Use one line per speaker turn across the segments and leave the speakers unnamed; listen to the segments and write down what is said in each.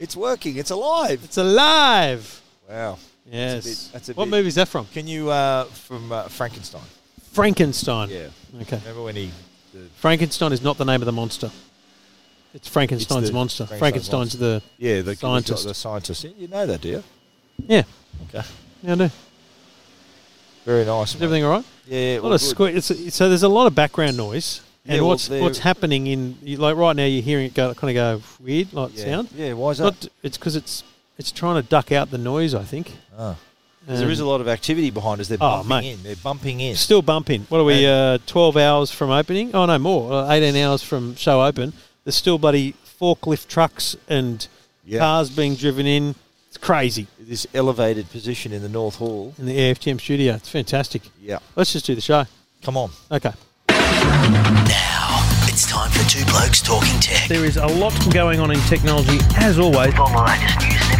It's working. It's alive.
It's alive.
Wow.
Yes.
bit- that's a
what
bit-
movie is that from?
Can you uh, from uh, Frankenstein?
Frankenstein.
Yeah.
Okay.
Remember when he?
Frankenstein is not the name of the monster. It's Frankenstein's
It's
monster.
Frankenstein's
Frankenstein's the
yeah, the
Scientist.
The scientist. You know that, do you?
yeah.
Okay.
Yeah, I. Is
Very nice.
everything all right?
Yeah.
A lot of
good.
sque- it's, so there's a lot of background noise.
Yeah,
And
well,
what's what's happening in like right now? You're hearing it go kind of go weird, like
Yeah.
sound.
Yeah. Why is that?
Not, it's because it's it's trying to duck out the noise. I think.
'Cause there is a
Um,
lot of activity behind us. They're
Oh,
bumping
mate.
in. They're bumping in.
Still bumping. What are we? Uh, Twelve hours from opening? Oh no, more. Uh, Eighteen hours from show open. There's still bloody forklift trucks and
Yeah.
cars being driven in. It's crazy
This elevated position in the North Hall.
in the EFTM studio. It's fantastic.
Yeah.
Let's just do the show.
Come on.
Okay.
Now it's time for Two Blokes Talking Tech.
There is a lot going on in technology, as always.
Latest news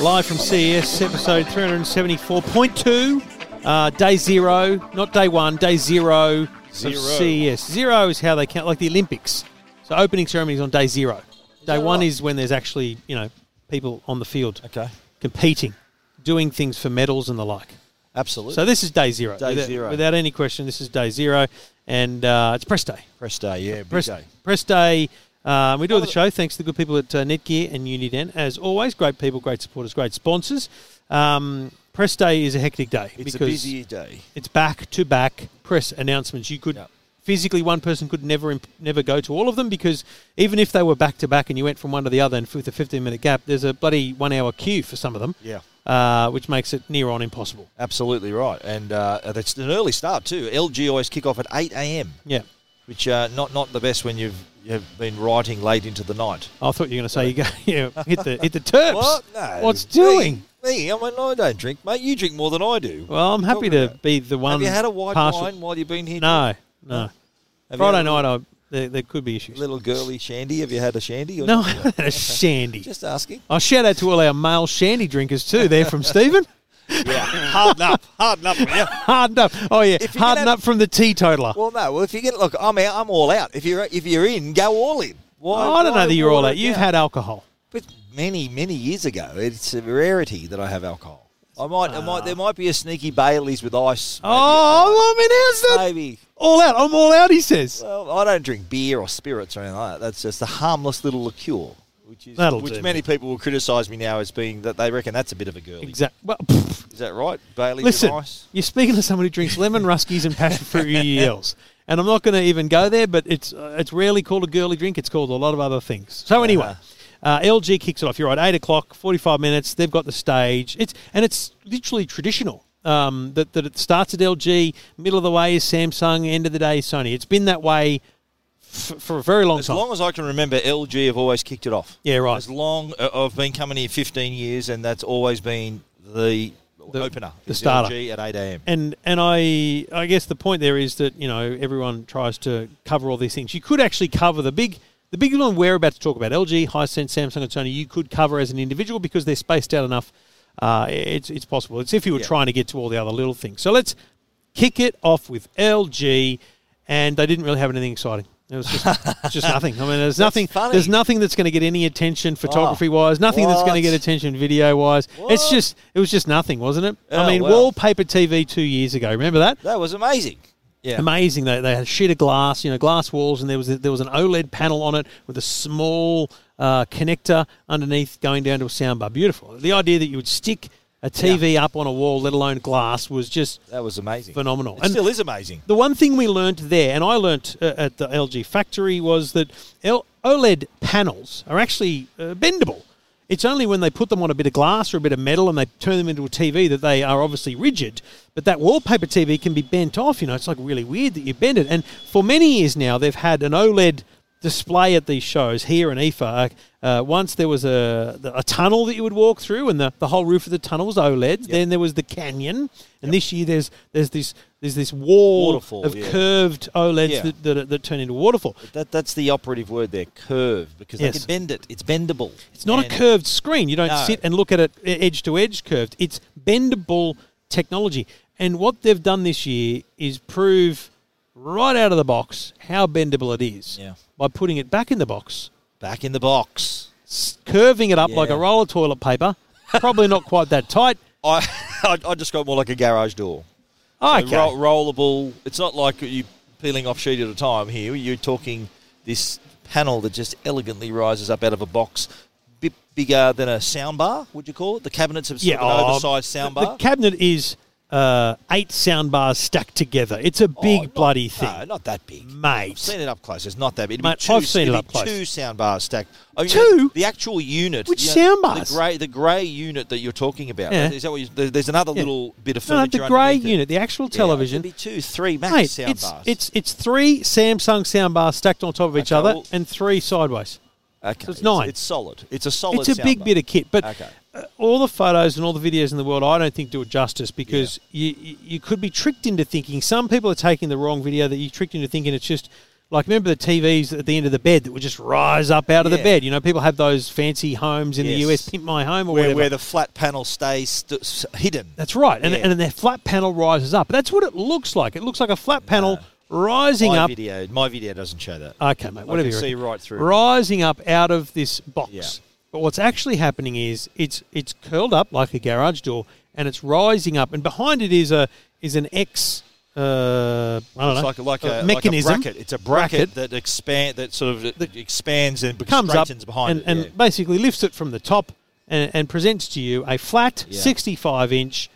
Live from CES, episode 374.2. Uh, day zero, not day one, day zero,
Zero.
of CES. Zero is how they count, like the Olympics. So opening ceremony is on day zero. Day
that
one
right?
is when there's actually, you know, people on the field
Okay.
competing, doing things for medals and the like.
Absolutely.
So this is day zero.
Day
without,
zero.
Without any question, this is day zero. And uh, it's press day.
press day. Yeah. Big
Press
day.
Press day. Um, we do the
the-
show thanks to the good people at uh, Netgear and Uniden. As always, great people, great supporters, great sponsors. Um, press day is a hectic day
It's a busy day.
it's back to back press announcements. You could
Yep.
physically one person could never imp- never go to all of them because even if they were back to back and you went from one to the other and with a 15 minute gap, there's a bloody one hour queue for some of them,
Yeah.
uh, which makes it near on impossible.
Absolutely right. And uh, that's an early start too. LG always kick off at 8 a.m.,
Yeah.
Which uh, not not the best when you've you've been writing late into the night.
I thought you were going to say you go yeah, hit the hit the terps.
What? No.
What's
me-
doing?
Me, I mean, I don't drink, mate. You drink more than I do.
Well, I'm happy to
about-
be the one.
Have you had a white
partial-
wine while you've been here?
No, no.
Have
Friday night, I, there, there could be issues.
Little girly shandy. Have you had a shandy?
No, I had a shandy.
Just asking.
I'll shout out to all our male shandy drinkers too. They're from Stephen.
Yeah. Harden up. Harden up. Yeah.
Harden up. Oh yeah, harden up from the teetotaler.
Well, no. Well, if you get look, I'm out. I'm all out. If you're if you're in, go all in. Why?
I don't
why
know that you're all out. You've had alcohol.
But many, many years ago, it's a rarity that I have alcohol. I might, I might, there might be a sneaky Baileys with ice. maybe.
Oh, I mean, how's that?
maybe.
All out. I'm all out. He says.
Well, I don't drink beer or spirits or anything like that. That's just a harmless little liqueur, which is
That'll
which many people will criticise me now as being that they reckon that's a bit of a girly.
Exactly. Well, pff,
Is that right? Bailey?
listen,
with ice.
you're speaking to someone who drinks lemon ruskies and passion fruit ELs. And I'm not going to even go there, but it's uh, it's rarely called a girly drink. It's called a lot of other things. So anyway, uh, LG kicks it off. You're right, eight o'clock, 45 minutes. They've got the stage. It's and it's literally traditional. Um, that, that it starts at LG, middle of the way is Samsung, end of the day is Sony. It's been that way f- for a very long
As
time.
As long as I can remember, LG have always kicked it off.
Yeah, right.
As long uh, I've been coming here 15 years, and that's always been the,
The-
opener.
the starter.
LG at 8 a.m.
and and I I guess the point there is that you know everyone tries to cover all these things. You could actually cover the big the big one we're about to talk about LG, Hisense, Samsung, and Sony. You could cover as an individual because they're spaced out enough. Uh, it's it's possible. It's if you were
Yeah.
trying to get to all the other little things. So let's kick it off with LG, and they didn't really have anything exciting. It was just, just nothing. I mean, there's nothing.
funny.
There's nothing that's going to get any attention photography wise. Nothing that's going to get attention video wise. It's just it was just nothing, wasn't it? I
Oh,
mean,
well.
wallpaper TV two years ago. Remember that?
That was amazing. Yeah.
Amazing. They, they had a sheet of glass, you know, glass walls, and there was a, there was an OLED panel on it with a small uh, connector underneath going down to a soundbar. Beautiful. The idea that you would stick a TV up on a wall, let alone glass, was just
That was amazing.
phenomenal.
It
And
still is amazing.
the one thing we learned there, and I learnt uh, at the LG factory, was that L- OLED panels are actually uh, bendable. It's only when they put them on a bit of glass or a bit of metal and they turn them into a TV that they are obviously rigid. But that wallpaper TV can be bent off. You know, it's like really weird that you bend it. And for many years now, they've had an OLED display at these shows here in IFA. Uh, once there was a a tunnel that you would walk through, and the, the whole roof of the tunnel was OLEDs. Then there was the canyon, and this year there's there's this there's this wall
Waterfall,
of
yeah.
curved OLEDs
Yeah.
that, that that turn into waterfall.
That, that's the operative word there, curve, because
Yes.
they can bend it. It's bendable.
It's not
And-
a curved screen. You don't
No.
sit and look at it edge to edge curved. It's bendable technology. And what they've done this year is prove right out of the box how bendable it is
Yeah.
by putting it back in the box,
Back in the box.
s- curving it up like a roll of toilet paper. Probably not quite that tight.
I, I, I just got more like a garage door.
Okay.
So ro- rollable. It's not like you peeling off sheet at a time here. You're talking this panel that just elegantly rises up out of a box, bit bigger than a soundbar. Would you call it? The cabinets have sort of an
oh,
oversized
the-
soundbar.
The cabinet is uh, eight sound bars stacked together. It's a big
Oh, not-
bloody thing.
No, not that big.
Mate.
I've seen it up close. It's not that big. It'd
Mate,
be two,
I've seen it up close.
Two sound bars stacked. I mean,
Two?
The actual unit.
Which
you
sound
The grey, the grey unit that you're talking about.
Yeah.
Is that what you, there's another
Yeah.
little bit of
No, the grey
it.
unit, the actual
Yeah,
television.
it'd be two, three max
Mate,
sound
it's,
bars.
it's it's three Samsung soundbars stacked on top of each
Okay,
other
well-
and three sideways.
Okay.
so it's nine.
It's, solid. It's a solid.
It's a big
soundbar.
bit of kit, but
Okay.
uh, all the photos and all the videos in the world, I don't think do it justice because you, you you could be tricked into thinking. Some people are taking the wrong video that you tricked into thinking it's just like remember the TVs at the end of the bed that would just rise up out of the bed. You know, people have those fancy homes in the US, pimp my home or
where,
whatever.
where the flat panel stays st- hidden.
That's right, and
Yeah.
and their flat panel rises up. That's what it looks like. It looks like a flat panel rising
my
up
video, my video doesn't show that.
Okay, mate. Whatever
can
you
see right through.
Rising up out of this box.
Yeah.
But what's actually happening is it's it's curled up like a garage door, and it's rising up, and behind it is a is an X. Uh, I don't
It's
know.
like a, like a,
mechanism
Like a bracket. It's a bracket, that expand that sort of
That
expands and
comes up
behind
and,
it.
and
yeah.
basically lifts it from the top and, and presents to you a flat
Yeah.
65 inch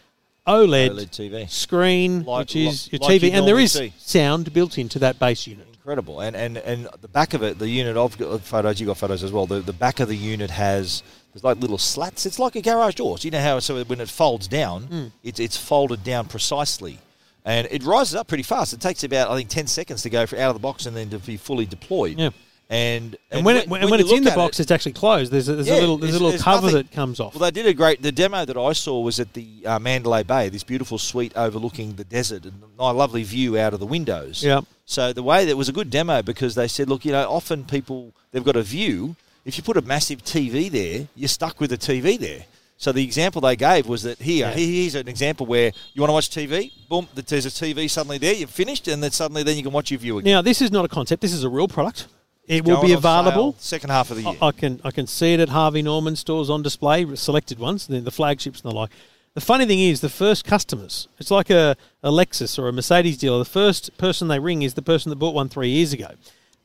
OLED,
OLED TV.
screen,
Like-
which is your
like
TV, and there is
see.
sound built into that base unit.
incredible. And, and and the back of it, the unit I've got photos. You got photos as well. The the back of the unit has there's like little slats. It's like a garage door. So you know how so when it folds down,
Hmm.
it's it's folded down precisely, and it rises up pretty fast. It takes about I think ten seconds to go out of the box and then to be fully deployed.
Yeah.
And
And, when, it, when, when it's in the box,
it-
it's actually closed. There's a, there's a little there's a little cover
nothing.
that comes off.
Well, they did a great. The demo that I saw was at the uh, Mandalay Bay, this beautiful suite overlooking the desert and a lovely view out of the windows.
Yeah.
So the way that was a good demo because they said, look, you know, often people they've got a view. If you put a massive TV there, you're stuck with a TV there. So the example they gave was that here,
Yeah.
here's an example where you want to watch TV, boom, there's a TV suddenly there, you're finished, and then suddenly then you can watch your view again.
Now, this is not a concept. This is a real product. It will be available.
second half of the year.
I, I can I can see it at Harvey Norman stores on display, selected ones, the, the flagships and the like. The funny thing is, the first customers, it's like a, a Lexus or a Mercedes dealer. The first person they ring is the person that bought one three years ago.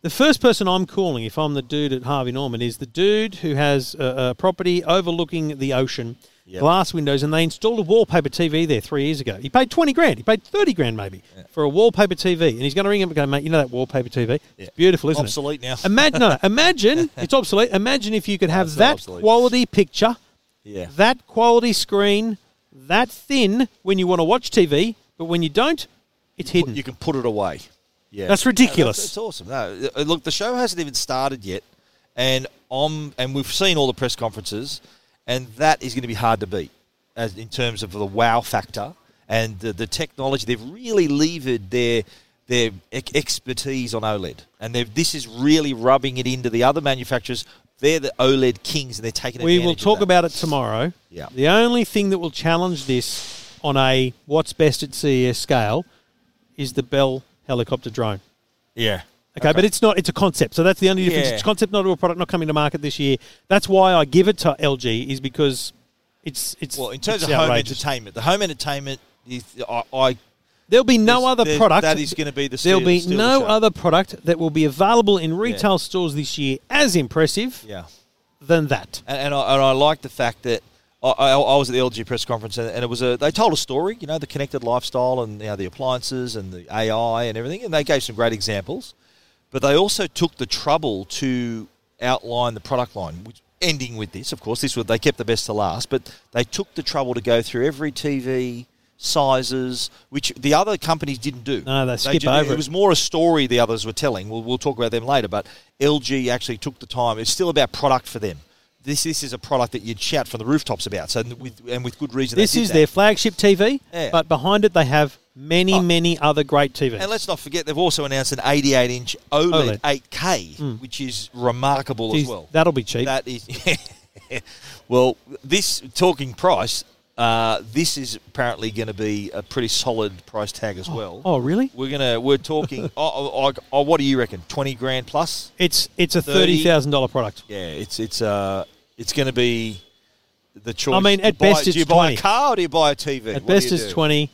The first person I'm calling, if I'm the dude at Harvey Norman, is the dude who has a, a property overlooking the ocean,
Yep.
glass windows, and they installed a wallpaper TV there three years ago. He paid 20 grand. He paid 30 grand maybe for a wallpaper TV. And he's going to ring him and go, mate, you know that wallpaper TV? It's beautiful, isn't it?
Obsolete now.
Imagine, no, imagine it's obsolete. Imagine if you could have
not
that
obsolete.
quality picture,
yeah.
that quality screen, that thin when you want to watch TV, but when you don't, it's hidden.
You can put it away. Yeah,
That's ridiculous.
No, that's, that's awesome. No, uh, look, the show hasn't even started yet, and um, and we've seen all the press conferences, and that is going to be hard to beat, as in terms of the wow factor and the, the technology. They've really levered their their ex- expertise on OLED, and this is really rubbing it into the other manufacturers. They're the OLED kings, and they're taking.
we will talk about it tomorrow.
Yeah.
The only thing that will challenge this on a what's best at CES scale is the Bell helicopter drone.
Yeah.
Okay, but it's not. It's a concept. So that's the only difference.
Yeah.
It's a concept, not a real product, not coming to market this year. That's why I give it to LG is because it's it's
Well, in terms of home entertainment, the home entertainment is I. I
There'll be no other product
that is gonna be the
There'll be
the
no other product that will be available in retail stores this year as impressive
yeah.
than that.
and, and, I, and I like the fact that I, I, I was at the LG press conference and, and it was a they told a story, you know, the connected lifestyle and you know, the appliances and the AI and everything, and they gave some great examples. But they also took the trouble to outline the product line, which ending with this, of course, this was they kept the best to last, but they took the trouble to go through every TV sizes, which the other companies didn't do.
No, they skip
ju-
over
It
it.
was more a story the others were telling. We'll, we'll talk about them later, but LG actually took the time. It's still about product for them. This, this is a product that you'd shout from the rooftops about. So with and with good reason.
This
they
is
that.
their flagship TV,
Yeah.
but behind it they have many,
Oh.
many other great TVs.
And let's not forget they've also announced an 88 inch OLED,
OLED. Hmm.
8K, which is remarkable
Jeez,
as well.
That'll be cheap.
That is, well, this talking price. Uh, this is apparently going to be a pretty solid price tag as well.
oh, really?
We're gonna we're talking. oh, oh, oh, oh, what do you reckon? Twenty grand plus?
It's it's a thirty thousand dollar product.
Yeah, it's it's uh it's going to be the choice.
I mean,
Do you
at
buy-
best
do you
it's
buy a car or do you buy a TV?
At
What
best, it's
do?
twenty.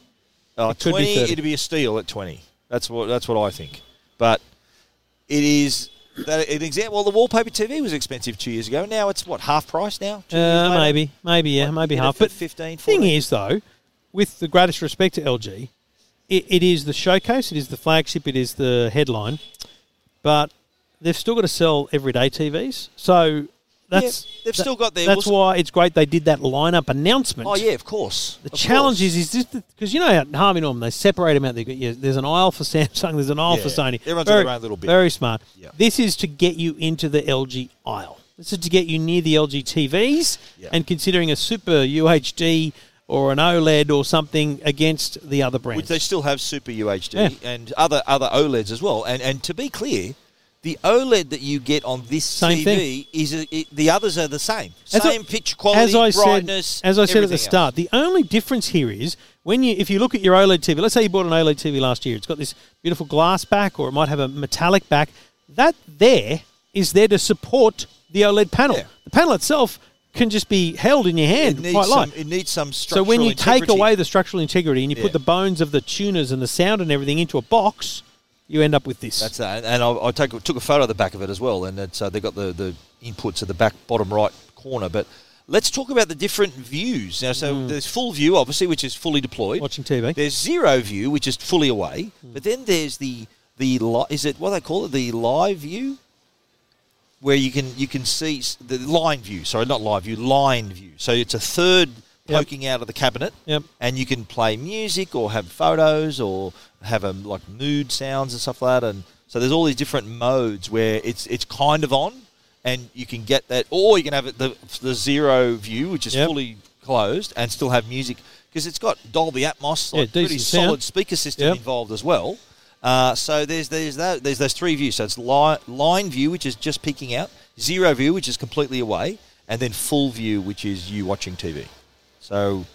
Uh,
It could be
20,
30.
it'd be a steal at 20. That's what that's what I think. But it is that an example. Well, the wallpaper TV was expensive two years ago. Now it's what half price now. Two
Uh, maybe, maybe, yeah,
What,
maybe
you get it
half. But
15,
thing is, though, with the greatest respect to LG, it, it is the showcase, it is the flagship, it is the headline, but they've still got to sell everyday TVs. So that's
Yeah, they've still got their-
That's why it's great they did that lineup announcement.
Oh yeah, of course.
The
Of
challenge
course.
is, is this because you know at Harvey Norman they separate them out. Got, yeah, there's an aisle for Samsung, there's an aisle for Sony.
everyone's got
very,
their own little bit.
Very smart.
Yeah.
This is to get you into the LG aisle. This is to get you near the LG TVs
Yeah.
and considering a super UHD or an OLED or something against the other brands.
which they still have Super UHD
Yeah.
and other other OLEDs as well. And and to be clear, the OLED that you get on this
Same
TV
thing.
is a, it, the others are the same,
As I-
same picture quality,
as I
brightness.
said, as I said at the start,
else.
the only difference here is when you, if you look at your OLED TV. Let's say you bought an OLED TV last year. It's got this beautiful glass back, or it might have a metallic back. That there is there to support the OLED panel.
Yeah.
The panel itself can just be held in your hand
it
quite light.
some, it needs some
So when you take away the structural integrity and you
Yeah.
put the bones of the tuners and the sound and everything into a box, you end up with this.
That's that, and I, I take, took a photo of the back of it as well, and it's uh, they got the, the inputs at the back bottom right corner. But let's talk about the different views now. So there's full view, obviously, which is fully deployed.
Mm. Watching TV.
There's zero view, which is fully away.
Hmm.
But then there's the the li- is it what they call it the live view, where you can you can see the line view. Sorry, not live view, line view. So it's a third
Yep.
poking out of the cabinet.
Yep.
And you can play music or have photos or have a like mood sounds and stuff like that. And so there's all these different modes where it's it's kind of on, and you can get that, or you can have it the the zero view, which is
Yep.
fully closed, and still have music because it's got Dolby Atmos,
Yeah,
pretty
sound.
solid speaker system
Yep.
involved as well. Uh, so there's there's that there's those three views. So it's line, line view, which is just peeking out, zero view, which is completely away, and then full view, which is you watching TV. So,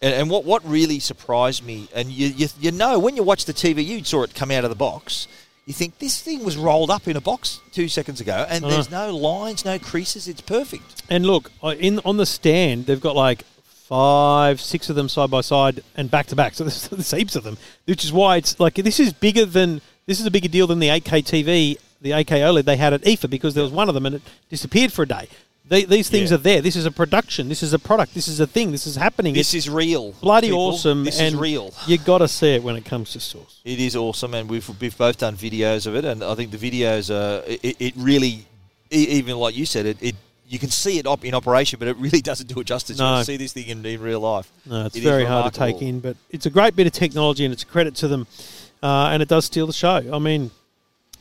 and, and what what really surprised me, and you, you you know when you watch the TV, you saw it come out of the box. You think this thing was rolled up in a box two seconds ago, and
Uh-huh.
there's no lines, no creases. It's perfect.
And look, uh, in on the stand, they've got like five, six of them side by side and back to back. So there's, there's heaps of them, which is why it's like this is bigger than this is a bigger deal than the 8K TV, the 8K OLED they had at IFA because there was one of them and it disappeared for a day. They, these things
Yeah.
are there. This is a production. This is a product. This is a thing. This is happening.
This
it's
is real.
bloody
people.
awesome.
This
and
is real.
You got to see it when it comes to source.
It is awesome, and we've we've both done videos of it, and I think the videos are it, it really, even like you said, it, it you can see it op- in operation, but it really doesn't do it justice.
No.
You can see this thing in, in real life.
No, it's
It
very hard to take in, but it's a great bit of technology and it's a credit to them, uh, and it does steal the show. I mean,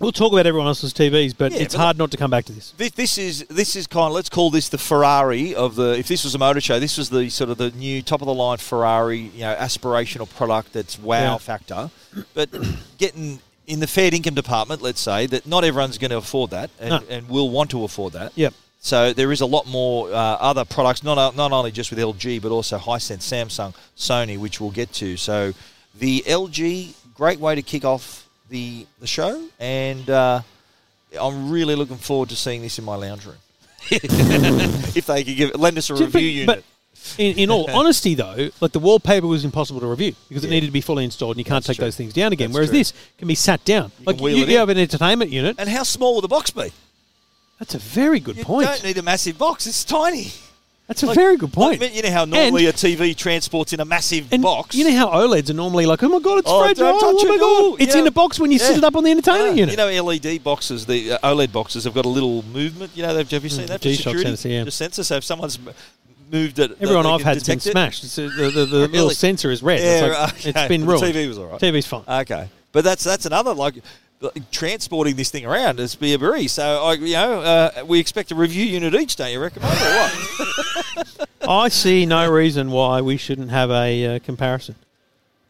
we'll talk about everyone else's TVs, but
Yeah,
it's
but
hard not to come back to this.
This, this is this is kind of let's call this the Ferrari of the. If this was a motor show, this was the sort of the new top of the line Ferrari, you know, aspirational product that's wow
Yeah.
factor. But getting in the fair income department, let's say that not everyone's going to afford that, and,
No.
and will want to afford that.
Yep.
So there is a lot more uh, other products, not not only just with LG, but also Hisense, Samsung, Sony, which we'll get to. So the LG, great way to kick off the the show, and uh, I'm really looking forward to seeing this in my lounge room. if they could give lend us a review unit.
But in, in all honesty, though, like the wallpaper was impossible to review because it needed to be fully installed, and you can't
That's
take
true.
those things down again.
That's
Whereas
true.
this can be sat down. like you, you have an entertainment unit.
and how small will the box be?
That's a very good
You
point.
You don't need a massive box; it's tiny.
That's a
Like-
very good point.
Like, you know how normally a TV transports in a massive
and
box.
you know how OLEDs are normally like, oh my god, it's
Oh,
fragile.
don't touch
Oh my god,
Oh,
it's
yeah.
in a box when you sit it up on the entertainment
Ah,
unit.
You know, LED boxes, the uh, OLED boxes have got a little movement. You know, they've, you seen
Mm,
that for
G-Shock
security?
sensor, yeah.
The sensor. So if someone's moved it.
Everyone I've had's been
it?
smashed. It's, uh, the the, the little sensor is red.
Yeah,
it's, like,
right,
it's
okay.
been
But the
ruined.
TV was all right.
TV's fine.
Okay, but that's that's another like, transporting this thing around is be a breeze. So I, you know, uh, we expect a review unit each, don't you reckon? or what?
I see no reason why we shouldn't have a uh, comparison.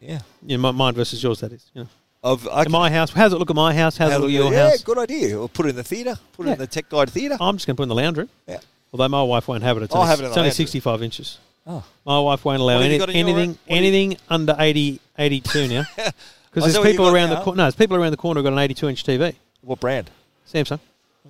yeah.
You know, mine versus yours, that is. You know.
Of okay.
My house, how's it look at my house? How's it look at
you-
your
yeah,
house?
good idea. Or put it in the theatre. Put it in the Tech Guide theatre.
I'm just going to put it in the lounge room.
Yeah.
Although my wife won't have it. It's
I'll
only,
have it
it's only
lounge room.
65 inches.
Oh.
My wife won't allow any,
got in your
anything
room? What do you-
anything under 80, 82 now. Because
Oh,
there's
that what you
people around the corner. No, there's people around the corner who've got an 82 inch TV.
What brand?
Samsung.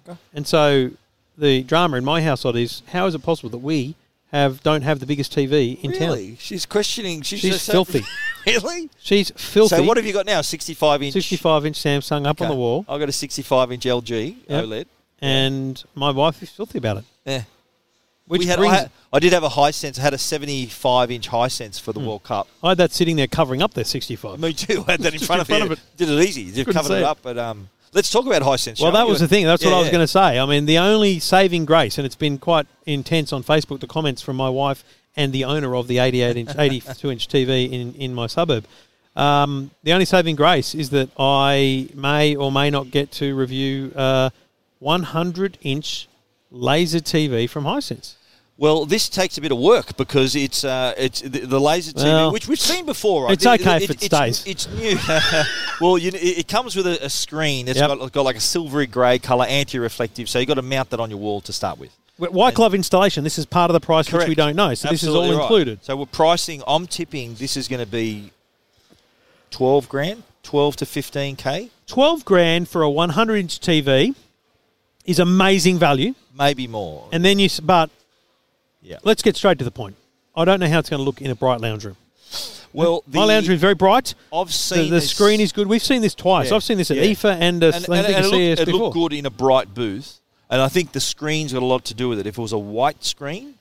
Okay.
And so the drama in my household is how is it possible that we have don't have the biggest TV in town?
really? She's questioning. She's,
She's
so-
filthy.
really?
She's filthy.
So what have you got now? 65 inch.
65 inch Samsung up on the wall,
I've got a 65 inch LG
Yep.
OLED.
and my wife is filthy about it.
Yeah.
Which
we had,
brings,
I, had- I did have a Hisense. I had a 75 inch Hisense for the
Hmm.
World Cup.
I had that sitting there covering up their 65.
Me too. I had that in front,
in
of,
front
you.
of it.
Did it easy. You
Couldn't
covered it up. But um, let's talk about Hisense.
Well, that was the thing. That's what I was
yeah.
going to say. I mean, the only saving grace, and it's been quite intense on Facebook, the comments from my wife and the owner of the 88 inch, 82 inch TV in, in my suburb. Um, the only saving grace is that I may or may not get to review uh, 100 inch laser TV from Hisense.
Well, this takes a bit of work because it's uh, it's the, the laser TV,
Well,
which we've seen before. Right?
it's okay if it
it's,
stays.
It's new. well, you, it it comes with a, a screen. It's
Yep.
got, got like a silvery grey colour, anti-reflective. So you have got to mount that on your wall to start with.
White glove installation, this is part of the price which we don't know. So this is all included.
So we're pricing. I'm tipping this is going to be twelve grand, twelve to fifteen k,
12 grand for a 100 inch TV is amazing value.
maybe more.
And then you, s- but
yeah.
let's get straight to the point. I don't know how it's going to look in a bright lounge room.
Well, the,
My lounge room is very bright.
I've
The,
seen
the
this-
screen is good. We've seen this twice.
Yeah,
I've seen this at
yeah.
IFA and uh,
and,
I
and,
think
and it,
CES
looked, it
before.
looked good in a bright booth, and I think the screen's got a lot to do with it. If it was a white screen,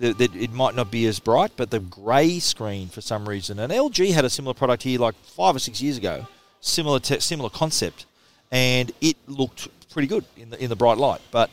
that that it might not be as bright, but the grey screen for some reason. And LG had a similar product here like five or six years ago, similar te- similar concept, and it looked pretty good in the in the bright light. But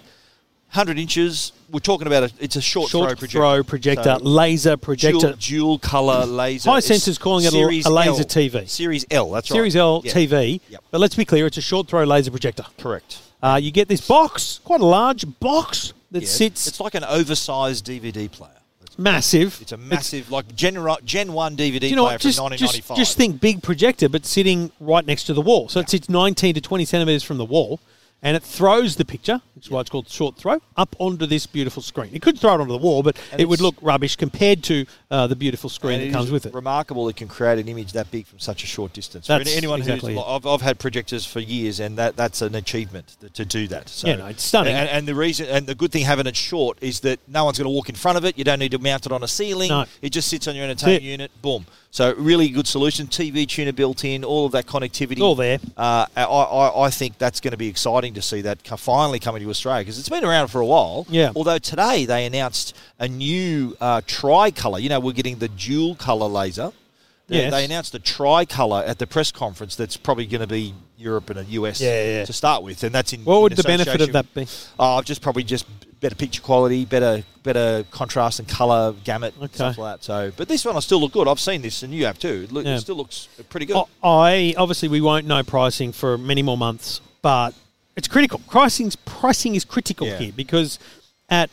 hundred inches, we're talking about a it's a short,
Short
throw projector.
throw projector,
So
laser projector.
Dual, dual color laser.
Hisense
It's
is calling it a-
Series
a laser
L.
TV.
Series L. That's
Series
right.
Series L
Yeah.
TV.
Yep.
But let's be clear, it's a short throw laser projector.
Correct.
Uh, you get this box, quite a large box that
Yeah,
sits
It's like an oversized DVD player.
massive.
It's a massive, like Gen, Gen 1 DVD
you know
player?
Just,
from 1995.
just think big projector, but sitting right next to the wall. So it sits 19 to 20 centimeters from the wall, and it throws the picture, which is why it's called short throw, up onto this beautiful screen. It could throw it onto the wall, but
And
it would look rubbish compared to uh, the beautiful screen that comes with it.
Remarkable it can create an image that big from such a short distance. For
That's
anyone
exactly
who's. I've, I've had projectors for years, and that, that's an achievement to, to do that. So,
Yeah, no, it's stunning.
And, and the reason, and the good thing having it short is that no one's going to walk in front of it. You don't need to mount it on a ceiling.
No.
It just sits on your entertainment unit. Boom. So really good solution. TV tuner built in, all of that connectivity.
All there.
Uh, I, I, I think that's going to be exciting to see that finally coming to Australia because it's been around for a while.
Yeah.
Although today they announced a new uh, tri-color. You know, we're getting the dual color laser. They,
Yes.
they announced a tri-color at the press conference. That's probably going to be Europe and the US
Yeah, yeah.
to start with, and that's in.
What
in
would the benefit of that be?
Oh, just probably just better picture quality, better better contrast and color gamut, and
Okay.
stuff like that. So, but this one will still look good. I've seen this, and you have too. It, look,
Yeah.
it still looks pretty good.
I obviously we won't know pricing for many more months, but it's critical. Pricing's pricing is critical here because at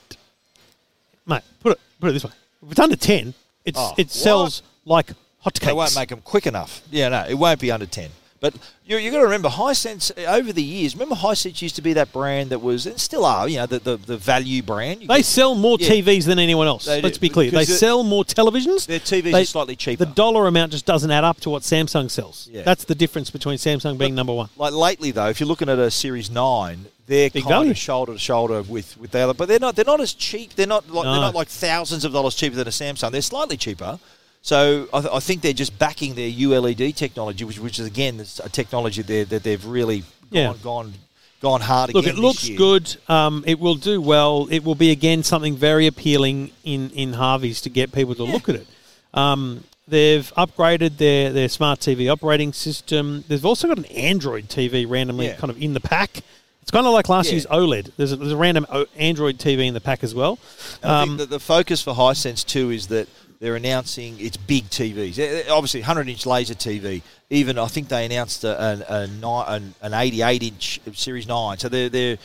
mate, put it put it this way: if it's under ten, it's
Oh,
it sells like hotcakes.
They won't make them quick enough. Yeah, no, it won't be under 10. But you you got to remember, Hisense over the years. Remember, Hisense used to be that brand that was, and still are, you know, the the, the value brand. You
They
get-
sell more
Yeah.
TVs than anyone else.
They
Let's
do,
be clear. They sell more televisions.
their TVs
They-
are slightly cheaper.
The dollar amount just doesn't add up to what Samsung sells.
Yeah.
That's the difference between Samsung being number one.
like lately though, if you're looking at a Series Nine, they're
Big
kind
value.
of shoulder to shoulder with, with the other, but they're not they're not as cheap. They're not like
No.
they're not like thousands of dollars cheaper than a Samsung. They're slightly cheaper. So I, th- I think they're just backing their ULED technology, which, which is again a technology that they've really
Yeah.
gone gone gone hard
Look, it looks
year.
good. Um, it will do well. It will be again something very appealing in in Harvey's to get people to look at it. Um, they've upgraded their their smart TV operating system. They've also got an Android TV randomly
Yeah.
kind of in the pack. It's kind of like last
Yeah.
year's OLED. There's a, there's a random o- Android TV in the pack as well.
I
Um,
think that the focus for Hisense too is that they're announcing it's big TVs. Obviously, 100 inch laser TV. Even I think they announced a, an, a, ni- an, an 88 inch Series 9. So they're, they're,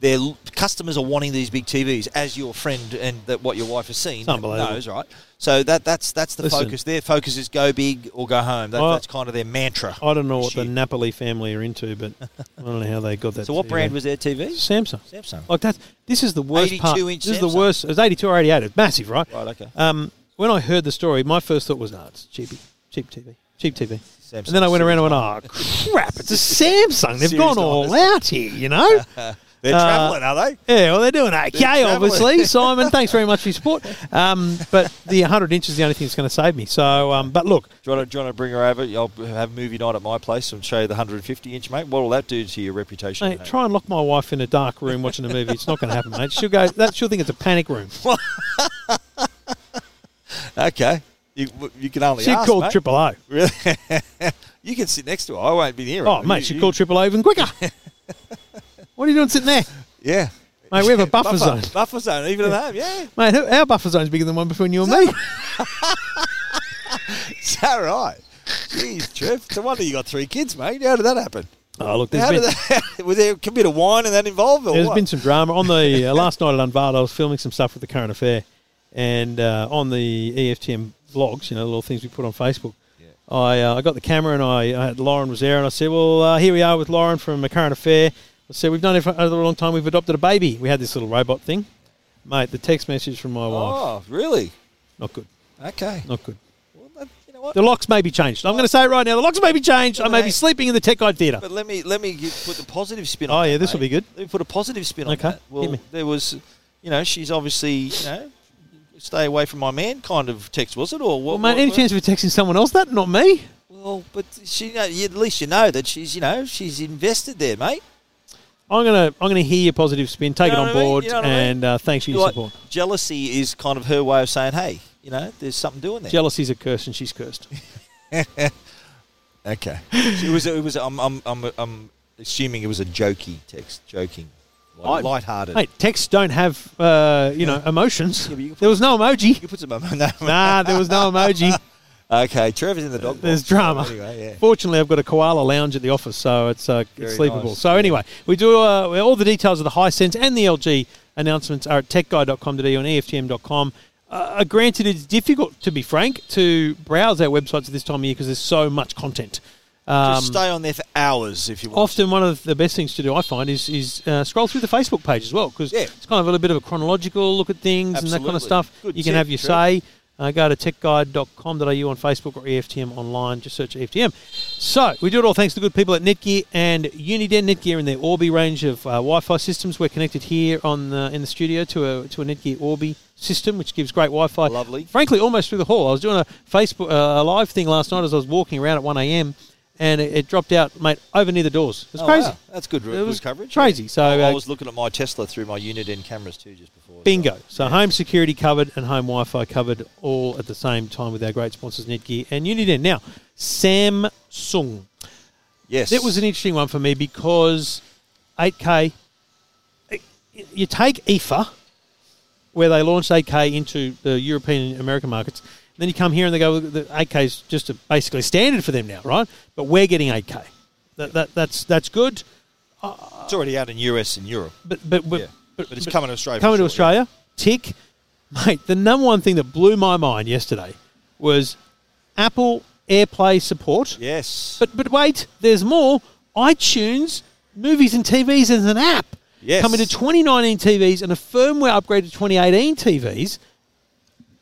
their customers are wanting these big TVs, as your friend and that what your wife has seen knows, right? So that that's that's the
Listen.
focus. Their focus is go big or go home. That, that's kind of their mantra.
I don't know what the Napoli family are into, but I don't know how they got that.
So what
TV.
brand was their TV?
Samsung?
Samsung.
Like that. This is the worst
82
part.
inch
This is the worst. It was 82 or 88. It's massive, right?
Right. Okay.
Um, when I heard the story, my first thought was, "No, it's cheapy, cheap TV, cheap TV."
Samsung
and then I went around and went, "Oh crap! It's a Samsung. They've gone all out here, you know."
They're
Uh,
travelling, are they?
Yeah, well, they're doing okay,
travelling.
obviously. Simon, thanks very much for your support. Um, but the 100 inches is the only thing that's going to save me. So, um, but look,
Do you, want to, do you want to bring her over? I'll have movie night at my place and show you the 150 inch, mate. What will that do to your reputation?
mate,
mate?
try and lock my wife in a dark room watching a movie. It's not going to happen, mate. She'll go. That she'll think it's a panic room.
Okay. You, you can only
She'd
ask,
call
mate.
Triple O.
Really? you can sit next to her. I won't be near her.
Oh, mate,
You-
she'd
you-
call Triple O even quicker. what are you doing sitting there,
Yeah.
mate? We have a buffer, zone,
Buffer zone, even at home. Yeah.
mate. Our buffer zone's bigger than one between you and me.
Is that right? Jeez, Trev. It's a wonder you got three kids, mate. How did that happen?
Oh, look, there's
How
been
that? Was there a bit of wine and that involved? Or
There's
what?
been some drama on the uh, last night at Unveiled. I was filming some stuff with the current affair, and uh, on the EFTM vlogs, you know, the little things we put on Facebook. I uh, I got the camera and I, I had Lauren was there, and I said, "Well, uh, here we are with Lauren from a current affair." I said, "We've done it for a long time. We've adopted a baby. We had this little robot thing, mate. The text message from my wife,
Oh, really?
not good,
Okay.
not good.
Well, that, you know what?
The locks may be changed. I'm going to say it right now. The locks may be changed. I may be sleeping in the Tech Guide Theatre.
But let me let me put the positive spin. On Oh,
yeah,
that,
this will be good.
Let me put a positive spin on
Okay,
that. Well, there was, you know, she's obviously, you know, stay away from my man kind of text, was it, or what?
Well, mate,
what-
any
what-
chance of texting someone else? That not me.
Well, but she, you know, at least you know that she's, you know, she's invested there, mate.
I'm gonna I'm gonna hear your positive spin, take
You know
it on
what I mean?
board,
You know what I mean?
and uh, thanks for your
Like,
support.
jealousy is kind of her way of saying, hey, you know, there's something doing there.
Jealousy's a curse, and she's cursed.
okay. it was. It was. I'm. I'm. I'm. I'm assuming it was a jokey text, joking,
I-
light, light-hearted.
Hey, texts don't have uh, you know emotions.
Yeah, you
There was no emoji.
You put some. No.
Nah, there was no emoji.
Okay, Trevor's in the dog.
There's
box.
drama.
Anyway, yeah.
Fortunately, I've got a koala lounge at the office, so it's uh,
Very
it's sleepable.
nice.
So anyway, we do uh, all the details of the Hisense and the LG announcements are at techguide.com.au and EFTM.com. Uh, granted, it's difficult to be frank to browse our websites at this time of year because there's so much content. Um,
Just stay on there for hours if you want.
often one of the best things to do, I find, is is uh, scroll through the Facebook page as well because
Yeah.
it's kind of a little bit of a chronological look at things and that kind of stuff.
Good
you can have your
Trev.
say. Uh, go to techguide.com.au on Facebook or EFTM online. Just search EFTM. So we do it all thanks to the good people at Netgear and Uniden. Netgear and their Orbi range of uh, Wi-Fi systems. We're connected here on the, in the studio to a to a Netgear Orbi system, which gives great Wi-Fi.
Lovely.
Frankly, almost through the hall. I was doing a Facebook uh, a live thing last night as I was walking around at 1 a.m. and it, it dropped out, mate, over near the doors. It was
Oh,
crazy.
wow. That's good.
It
good
was
coverage.
crazy. So,
I, I
uh,
was looking at my Tesla through my unit Uniden cameras too just before.
Bingo. So home security covered and home Wi-Fi covered all at the same time with our great sponsors Netgear and Uniden. Now, Samsung.
Yes,
That was an interesting one for me because 8K. You take IFA, where they launched 8K into the European and American markets. Then you come here and they go, the 8K is just a, basically standard for them now, right? But we're getting 8K. That, that, that's that's good.
It's already out in US and Europe,
But but but,
Yeah.
but,
but it's coming to Australia.
coming to
sure,
Australia, tick, mate. The number one thing that blew my mind yesterday was Apple AirPlay support.
Yes,
But but wait, there's more. iTunes movies and TVs as an app
Yes.
coming to 2019 TVs and a firmware upgrade to 2018 TVs.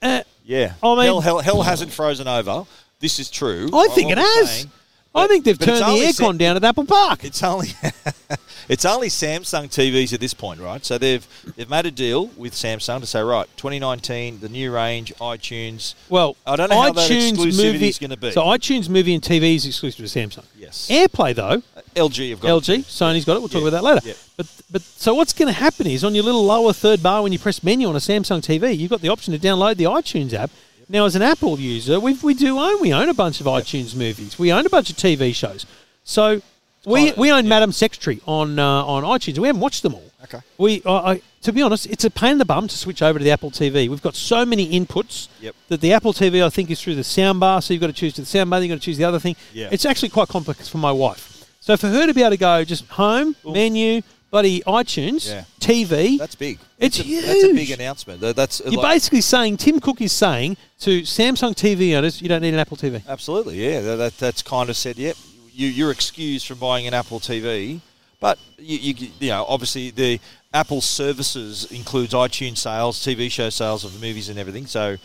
Uh,
yeah.
I mean-
hell, hell, hell hasn't frozen over. This is true.
I think it has.
saying,
I think they've turned the aircon
set-
down at Apple Park.
It's only it's only Samsung TVs at this point, right? So they've they've made a deal with Samsung to say, right, 2019, the new range, iTunes.
Well,
I don't know how that
iTunes
exclusivity
movie
is gonna be.
So iTunes movie and TV is exclusive to Samsung.
Yes.
AirPlay though, uh,
LG have got
LG, Sony's got it. We'll talk
Yeah,
about that later.
yeah.
But but so what's going to happen is on your little lower third bar when you press menu on a Samsung TV, you've got the option to download the iTunes app. Now, as an Apple user, we we do own we own a bunch of iTunes movies. We own a bunch of TV shows. So we we own
yeah.
Madam Secretary on uh, on iTunes. We haven't watched them all.
Okay.
We, I, I, to be honest, it's a pain in the bum to switch over to the Apple TV. We've got so many inputs
Yep.
that the Apple TV, I think, is through the soundbar. So you've got to choose to the soundbar, you've got to choose the other thing.
Yeah.
It's actually quite complex for my wife. So for her to be able to go just home, menu, bloody iTunes,
Yeah.
TV,
That's big.
It's
that's a, That's a big announcement. That's
you're
like-
basically saying, Tim Cook is saying to Samsung TV owners, you don't need an Apple TV.
Absolutely, yeah. That, that, that's kind of said, yep, you, you're excused from buying an Apple TV, but you, you, you know, obviously the Apple services includes iTunes sales, TV show sales of the movies and everything. So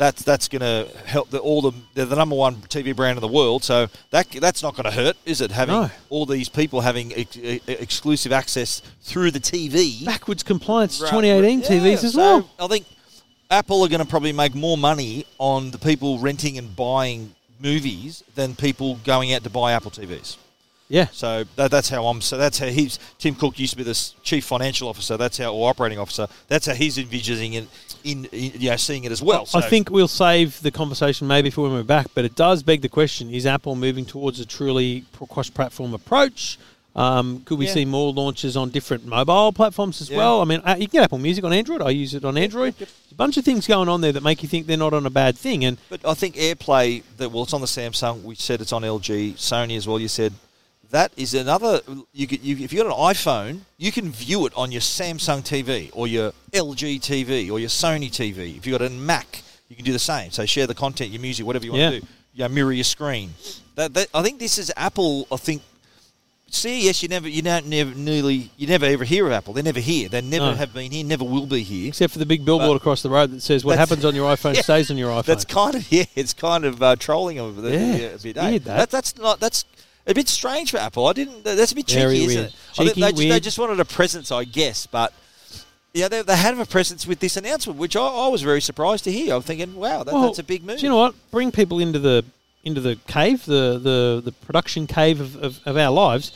that's that's going to help the, all the they're the number one TV brand in the world. So that that's not going to hurt, is it? Having
No.
all these people having ex- exclusive access through the TV.
Backwards compliance
Right,
2018
yeah,
TVs as
so
well.
I think Apple are going to probably make more money on the people renting and buying movies than people going out to buy Apple TVs.
Yeah.
So that, that's how I'm. So that's how he's. Tim Cook used to be the chief financial officer. That's how or operating officer. That's how he's envisioning it. In, in you know, seeing it as well.
I think we'll save the conversation maybe for when we're back, but it does beg the question: Is Apple moving towards a truly cross-platform approach? Um, could we
Yeah.
see more launches on different mobile platforms as
Yeah.
well? I mean, uh, you can get Apple Music on Android. I use it on Android. There's a bunch of things going on there that make you think they're not on a bad thing. And
But I think AirPlay, that well, it's on the Samsung. We said it's on LG, Sony as well. You said that is another. You, could, you if you got an iPhone, you can view it on your Samsung TV or your LG TV or your Sony TV. If you got a Mac, you can do the same. So share the content, your music, whatever you want
Yeah.
to do. Know, mirror your screen. That, that I think this is Apple. I think. CES, you never, you don't never nearly, you never ever hear of Apple. They're never here. They never
No.
have been here. Never will be here.
except for the big billboard
But-
across the road that says, "What happens on your iPhone
Yeah.
stays on your iPhone."
That's kind of yeah, it's kind of uh, trolling them a bit.
Yeah,
a bit eh?
that.
That's not that's a bit strange for Apple. I didn't. That's a bit cheeky,
Very
isn't
weird.
it? I think
Cheeky,
they, they just wanted a presence, I guess, but. Yeah, they, they had a presence with this announcement, which I, I was very surprised to hear. I'm thinking, wow, that,
Well,
that's a big move.
Do you know what? Bring people into the into the cave, the the, the production cave of, of, of our lives.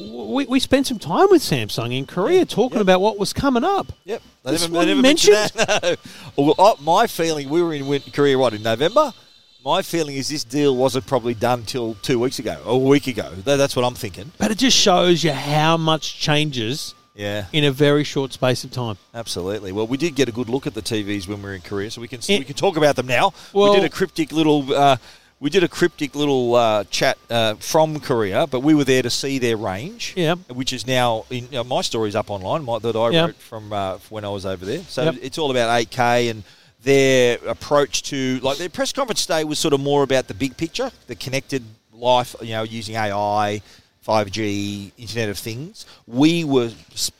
We, we spent some time with Samsung in Korea talking
Yep.
about what was coming up.
Yep, they
This
never, they never mentioned that. No. Well, oh, my feeling, we were in Korea right in November. My feeling is this deal wasn't probably done till two weeks ago or a week ago. That's what I'm thinking.
But it just shows you how much changes
Yeah.
in a very short space of time.
Absolutely. Well, we did get a good look at the TVs when we were in Korea, so we can
It-
we can talk about them now.
Well-
we did a cryptic little uh, we did a cryptic little uh, chat uh, from Korea, but we were there to see their range.
Yeah.
Which is now in know, my story's up online my, that I
Yeah.
wrote from uh, when I was over there. So
Yep.
it's all about 8K and their approach to like their press conference today was sort of more about the big picture, the connected life, you know, using AI, 5G, Internet of Things. We were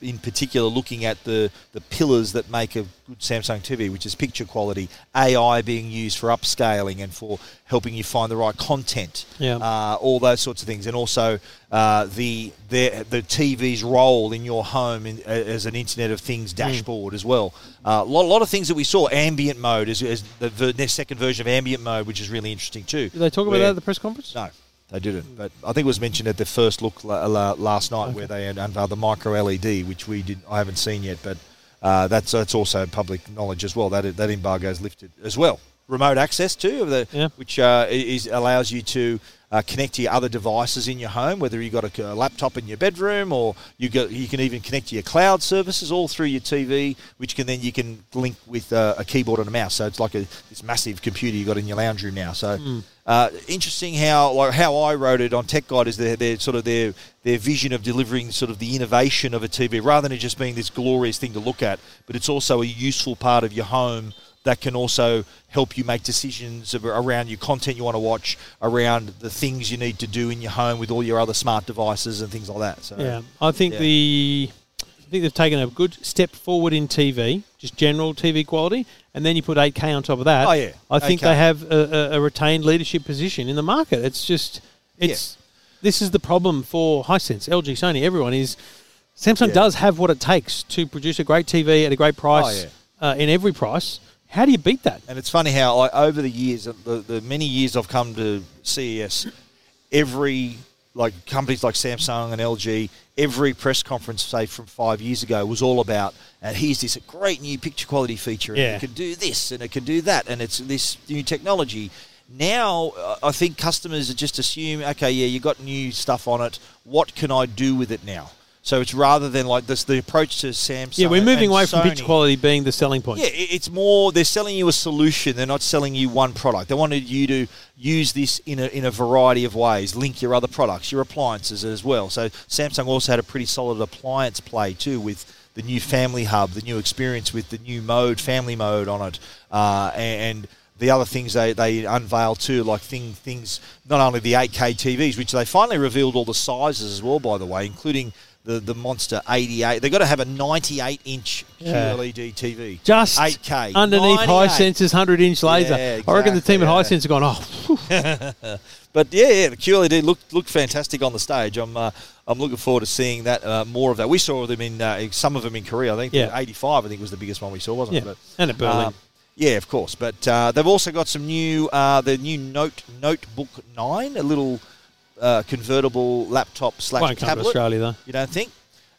in particular looking at the, the pillars that make a good Samsung TV, which is picture quality, AI being used for upscaling and for helping you find the right content,
Yeah.
uh, all those sorts of things, and also uh, the, the the TV's role in your home in, as an Internet of Things
Hmm.
dashboard as well. A lot, lot of things that we saw. Ambient mode is, is the, ver- second version of ambient mode, which is really interesting too.
Did they talk about
where-
that at the press conference?
no, they didn't. But I think it was mentioned at the first look la- la- last night where they had unveiled the micro LED, which we did. I haven't seen yet, but uh, that's that's also public knowledge as well. That that embargo is lifted as well. Remote access too, of the
Yeah.
which uh, is allows you to. Uh, connect to your other devices in your home, whether you've got a, a laptop in your bedroom or you got you can even connect to your cloud services all through your TV, which can then you can link with uh, a keyboard and a mouse. So it's like a this massive computer you've got in your lounge room now. So
Hmm.
uh, interesting how how I wrote it on Tech Guide is their, their sort of their their vision of delivering sort of the innovation of a TV rather than it just being this glorious thing to look at, but it's also a useful part of your home that can also help you make decisions around your content you want to watch, around the things you need to do in your home with all your other smart devices and things like that. So
Yeah, I think
yeah.
the I think they've taken a good step forward in TV, just general TV quality, and then you put 8K on top of that.
Oh, yeah,
I think
8K.
they have a, a, retained leadership position in the market. It's just it's this is the problem for Hisense, LG, Sony, everyone is Samsung
Yeah.
does have what it takes to produce a great TV at a great price
Oh,
uh, in every price. How do you beat that?
And it's funny how I, over the years, uh, the, the many years I've come to CES, every like companies like Samsung and LG, every press conference, say from five years ago, was all about, and here's this great new picture quality feature, and
Yeah.
it can do this and it can do that, and it's this new technology. Now, uh, I think customers are just assume, okay, yeah, you got new stuff on it. What can I do with it now? So it's rather than like this, the approach to Samsung.
Yeah, we're moving away from picture quality being the selling point.
yeah, it's more they're selling you a solution. They're not selling you one product. They wanted you to use this in a in a variety of ways. Link your other products, your appliances as well. So Samsung also had a pretty solid appliance play too with the new Family Hub, the new experience with the new mode, Family Mode on it, uh, and. The other things they, they unveiled too, like thing, things, not only the 8K TVs, which they finally revealed all the sizes as well, by the way, including the, the Monster 88. They've got to have a 98 inch
Yeah.
QLED TV.
Just
8K.
underneath
98.
Hisense's 100 inch laser.
Yeah,
I reckon the team at
exactly,
Hisense have gone, oh.
But yeah, yeah, the QLED looked looked fantastic on the stage. I'm uh, I'm looking forward to seeing that uh, more of that. We saw them in uh, some of them in Korea. I think
Yeah.
85. I think was the biggest one we saw, wasn't
yeah.
it? But,
and at Berlin.
um, yeah, of course. But uh, they've also got some new uh, the new Note Notebook Nine, a little uh, convertible laptop slash
Won't come to
tablet.
Australia, though.
You don't think?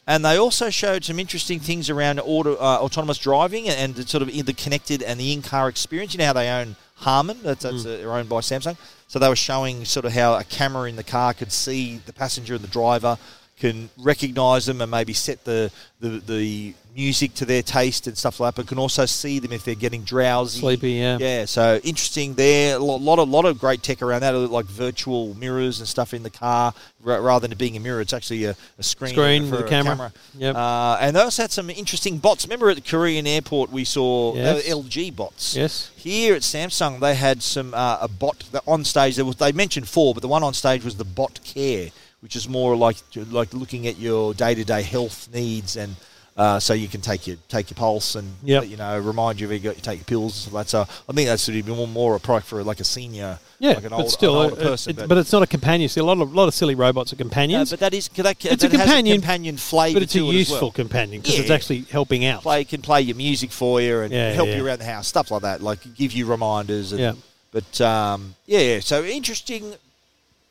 And they also showed some interesting things around auto, uh, autonomous driving and the sort of the connected and the in-car experience. You know how they own Harman? That's, that's
Mm.
uh, they're owned by Samsung. So they were showing sort of how a camera in the car could see the passenger and the driver, can recognise them and maybe set the, the, the music to their taste and stuff like that, but can also see them if they're getting drowsy.
Sleepy, yeah.
Yeah, so interesting there. A lot, lot of lot of great tech around that, like virtual mirrors and stuff in the car. ra- Rather than it being a mirror, it's actually a, a screen,
Screen
for
with a camera. Yep.
Uh, and they also had some interesting bots. Remember at the Korean airport, we saw
Yes.
uh, LG bots.
Yes.
Here at Samsung, they had some uh, a bot that on stage. There was they mentioned four, but the one on stage was the Bot Care, which is more like like looking at your day to day health needs and. Uh, so you can take your take your pulse and
Yep.
you know remind you if you got you take your pills and stuff like that. So I think that's of more, more a product for like a senior,
Yeah,
like an
but
older,
still,
an older
uh,
person.
it- but, it's not a companion. See, a lot of lot of silly robots are
No,
companions,
but that is that,
It's a
that has
companion,
companion flavour
but it's a
to it as
useful
well.
companion because it's actually helping out.
play can play your music for you and
Yeah,
help
yeah.
you around the house, stuff like that. Like give you reminders. And,
Yeah.
But um, yeah, yeah, so interesting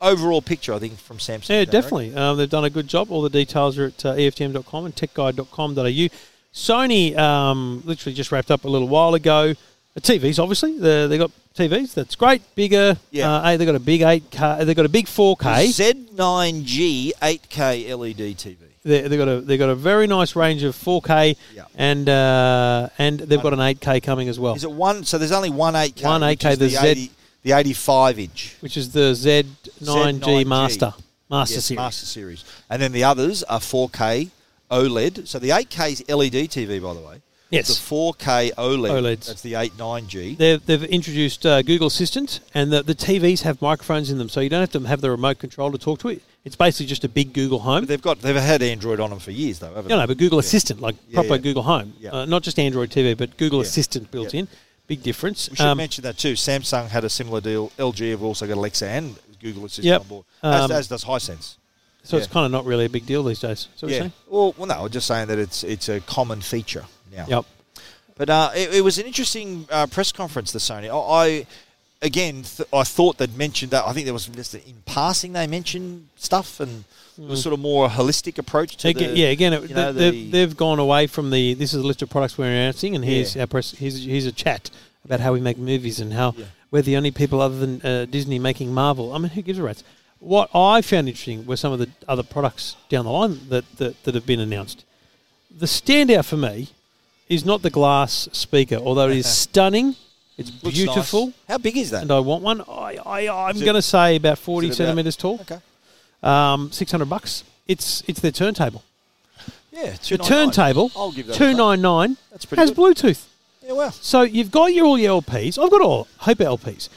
overall picture, I think, from Samsung.
Yeah, definitely. Um, they've done a good job. All the details are at uh, EFTM.com and techguide.com.au. Sony um, literally just wrapped up a little while ago. The TVs, obviously, the, they got TVs. That's great, bigger.
Yeah.
Uh, they got a big eight K. They got a big four K.
Z9G 8K LED TV.
They they got a they got a very nice range of four K,
Yeah.
and uh, and they've got an eight K coming as well,
Is it one? So there's only one 8K.
One 8K, the
the,
Z-
80, the 85 inch.
which is the Z9G,
Z9G.
Master Master
yes,
Series.
Master Series. And then the others are 4K OLED. So the 8K is LED TV, by the way.
Yes.
The 4K OLED.
OLEDs.
That's the A9G.
They've, they've introduced uh, Google Assistant, and the, the TVs have microphones in them, so you don't have to have the remote control to talk to it. It's basically just a big Google Home.
But they've got they've had Android on them for years, though, haven't
No, no, but Google
Yeah.
Assistant, like
Yeah,
proper
yeah.
Google Home,
Yeah.
uh, not just Android TV, but Google
Yeah.
Assistant built
Yeah.
in. Big difference.
We should
Um,
mention that too. Samsung had a similar deal. LG have also got Alexa and Google Assistant
Yep.
on board, as,
Um,
as does Hisense.
so it's kind of not really a big deal these days. So
Yeah. Well, well, no, I'm just saying that it's it's a common feature now.
Yep.
But uh, it, it was an interesting uh, press conference, the Sony. I, I again, th- I thought they'd mentioned that. I think there was just in passing they mentioned stuff and was sort of more a holistic approach to
Again,
the,
yeah, again, it,
know, the-
have they've gone away from the. This is a list of products we're announcing, and here's
Yeah.
our press. Here's, here's a chat about how we make movies and how
Yeah.
we're the only people other than uh, Disney making Marvel. I mean, who gives a rat's? What I found interesting were some of the other products down the line that that, that have been announced. The standout for me is not the glass speaker, although it is stunning. It's beautiful,
nice. How big is that?
and I want one. I, I I'm going to say about forty
about-
centimeters tall.
Okay.
Um, six hundred bucks. It's it's their turntable.
Yeah,
The
299.
turntable,
I'll give that
two nine nine,
That's pretty
has
good.
Bluetooth.
Yeah, well.
So you've got your all your LPs. I've got all Hope LPs,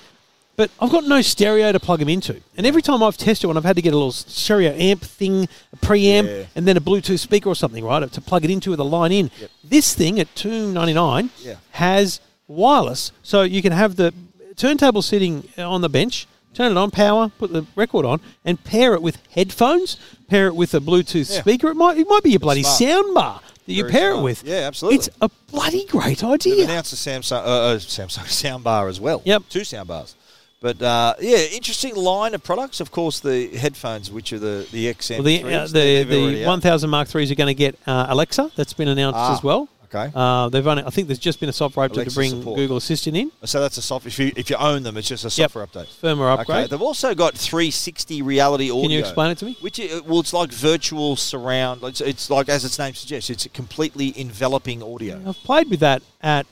but I've got no stereo to plug them into. And every time I've tested one, I've had to get a little stereo amp thing, a preamp,
Yeah.
and then a Bluetooth speaker or something, right, to plug it into with a line in.
Yep.
This thing at two ninety nine
Yeah.
has wireless, so you can have the turntable sitting on the bench. Turn it on, power, put the record on, and pair it with headphones. Pair it with a Bluetooth
Yeah.
speaker. It might, it might be your bloody
smart.
sound bar that you
Very
pair it with.
Yeah, absolutely.
It's a bloody great
They've
idea.
announced a Samsung, uh, uh, Samsung sound bar as well.
Yep.
Two sound bars. But uh, yeah, interesting line of products. Of course, the headphones, which are the the XM.
Well, the uh, the, the 1000 Mark threes are going to get uh, Alexa. That's been announced
Ah,
as well.
Okay.
Uh, they've only, I think there's just been a software update
Alexa
to bring
support.
Google Assistant in,
So that's a software. If you if you own them, it's just a
Yep.
software update.
firmware
Okay.
upgrade.
They've also got 360 reality audio.
Can you explain it to me?
Which i- well, it's like virtual surround. It's, it's like as its name suggests, it's completely enveloping audio.
I've played with that at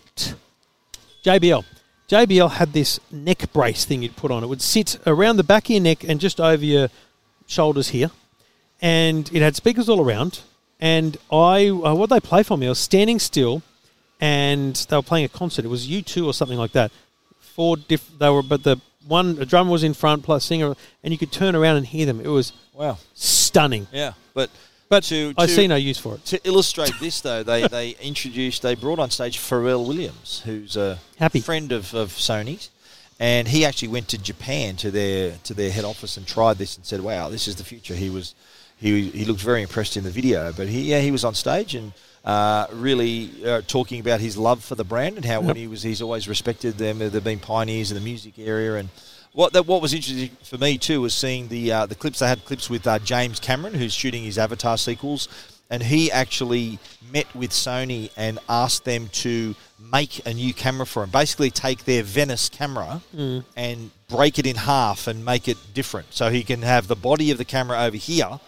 JBL. JBL had this neck brace thing you'd put on. It would sit around the back of your neck and just over your shoulders here, and it had speakers all around. And I, uh, what they play for me, I was standing still, and they were playing a concert. It was U two or something like that. Four diff- they were, but the one a drummer was in front plus singer, and you could turn around and hear them. It was
Wow.
stunning.
Yeah, but
But
to,
I
to-
see no use for it.
To illustrate this, though, they, they introduced, they brought on stage Pharrell Williams, who's a
Happy.
friend of, of Sony's, and he actually went to Japan to their to their head office and tried this and said, "Wow, this is the future." He was he he looked very impressed in the video, but he yeah he was on stage and. Uh, really uh, talking about his love for the brand and how when he was he's always respected them they've been pioneers in the music area and what that what was interesting for me too was seeing the uh, the clips they had clips with uh, James Cameron who's shooting his Avatar sequels and he actually met with Sony and asked them to make a new camera for him. Basically, take their Venice camera and break it in half and make it different, so he can have the body of the camera over here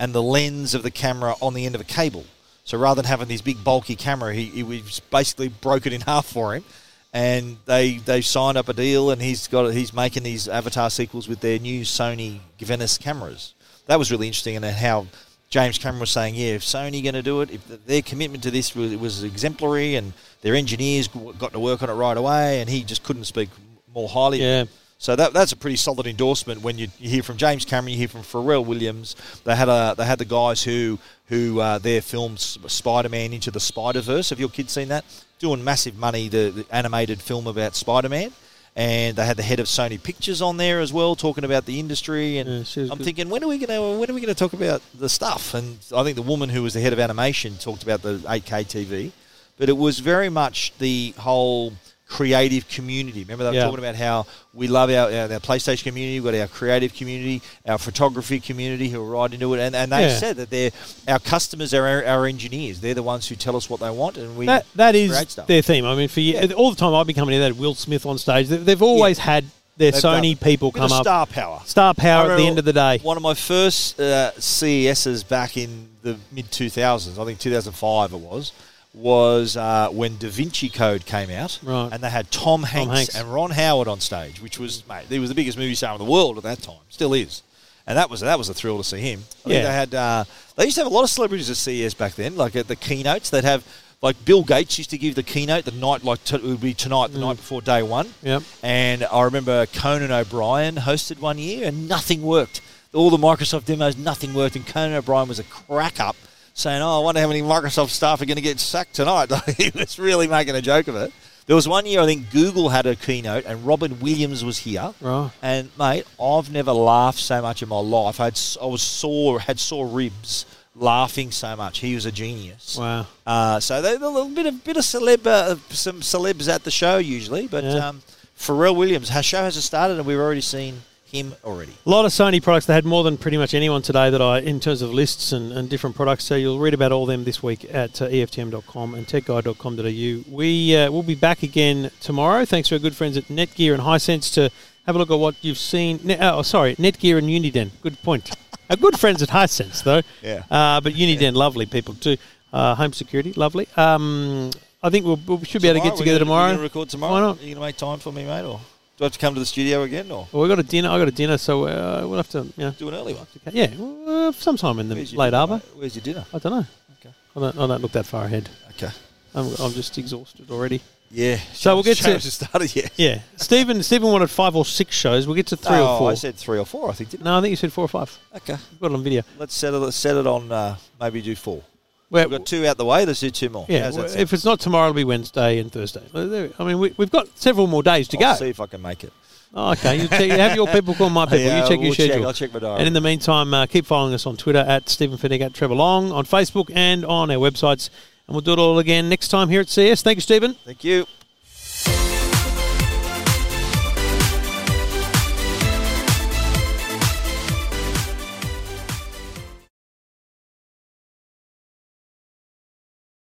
and the lens of the camera on the end of a cable. So rather than having this big bulky camera, he, he was basically broke it in half for him. And they they signed up a deal, and he's got he's making these Avatar sequels with their new Sony Venice cameras. That was really interesting, and then how James Cameron was saying, yeah, if Sony going to do it, if their commitment to this was, was exemplary, and their engineers got to work on it right away, and he just couldn't speak more highly.
Yeah.
So that, that's a pretty solid endorsement when you, you hear from James Cameron, you hear from Pharrell Williams. They had a they had the guys who who uh, their film Spider Man into the Spider Verse. Have your kids seen that? Doing massive money, the, the animated film about Spider Man. And they had the head of Sony Pictures on there as well, talking about the industry. And
Yeah,
I'm
good.
thinking, when are we going to when are we going to talk about the stuff? And I think the woman who was the head of animation talked about the 8K TV, but it was very much the whole creative community. Remember they were
Yeah.
talking about how we love our, our, our PlayStation community, we've got our creative community, our photography community who are right into it, and, and they
Yeah.
said that they're our customers are our, our engineers. They're the ones who tell us what they want, and we
That that is their theme. I mean, for ye- all the time I've been coming in, they had Will Smith on stage. They, they've always had their
They've
Sony people come up.
star power.
Star power at the end of the day.
One of my first uh, CESs back in the mid 2000s, I think 2005 it was, was uh, when Da Vinci Code came out.
Right.
And they had Tom Hanks,
Hanks.
and Ron Howard on stage, which was, mate, he was the biggest movie star in the world at that time. Still is. And that was that was a thrill to see him. I
Yeah.
they had uh, they used to have a lot of celebrities at CES back then. Like at the keynotes, they'd have like Bill Gates used to give the keynote the night like t- it would be tonight, the night before day one.
Mm. Yep.
And I remember Conan O'Brien hosted one year and nothing worked. All the Microsoft demos, nothing worked. And Conan O'Brien was a crack up saying, Oh, I wonder how many Microsoft staff are going to get sacked tonight. he was really making a joke of it. There was one year I think Google had a keynote and Robin Williams was here.
Right.
And mate, I've never laughed so much in my life. I had I was sore, had sore ribs laughing so much. He was a genius.
Wow.
Uh, so they, a little bit of bit of celeb, uh, some celebs at the show usually, but
Yeah.
um, Pharrell Williams, our show hasn't started, and we've already seen him already.
A lot of Sony products. They had more than pretty much anyone today that I, in terms of lists and, and different products. So you'll read about all them this week at uh, EFTM.com and techguide.com.au. We uh, will be back again tomorrow. Thanks to our good friends at Netgear and Hisense to have a look at what you've seen. Ne- oh, sorry, Netgear and Uniden. Good point. our good friends at Hisense, though.
Yeah.
Uh, but Uniden, lovely people too. Uh, home security, lovely. Um, I think we'll, we should be able to get together tomorrow.
We're going to record tomorrow.
Why not?
Are you going to make time for me, mate, or do I have to come to the studio again, or
Well, we got a dinner. I got a dinner, so uh, we'll have to. Yeah,
do an early one?
yeah, uh, sometime in the late
dinner,
arbor.
Where's your dinner?
I don't know.
Okay.
I don't, I don't look that far ahead.
Okay.
I'm, I'm just exhausted already.
Yeah.
So we'll get to-
started yet.
Yeah, Stephen. Stephen wanted five or six shows. We'll get to three
oh,
or four.
I said three or four. I think didn't
no, I think you said four or five.
Okay.
We've got it on video.
Let's set it. Let's set it on. Uh, maybe do four.
Well,
We've got two out the way. Let's do two more.
yeah,
How's that
well, if it's not tomorrow, it'll be Wednesday and Thursday. I mean, we, we've got several more days to
I'll
go.
see if I can make it.
Oh, okay, you, check, you have your people call my people.
Yeah,
you check your
we'll check.
schedule.
I'll check my diary.
And in the meantime, uh, keep following us on Twitter at Stephen Fenech, at Trevor Long, on Facebook and on our websites. And we'll do it all again next time here at CES. Thank you, Stephen.
Thank you.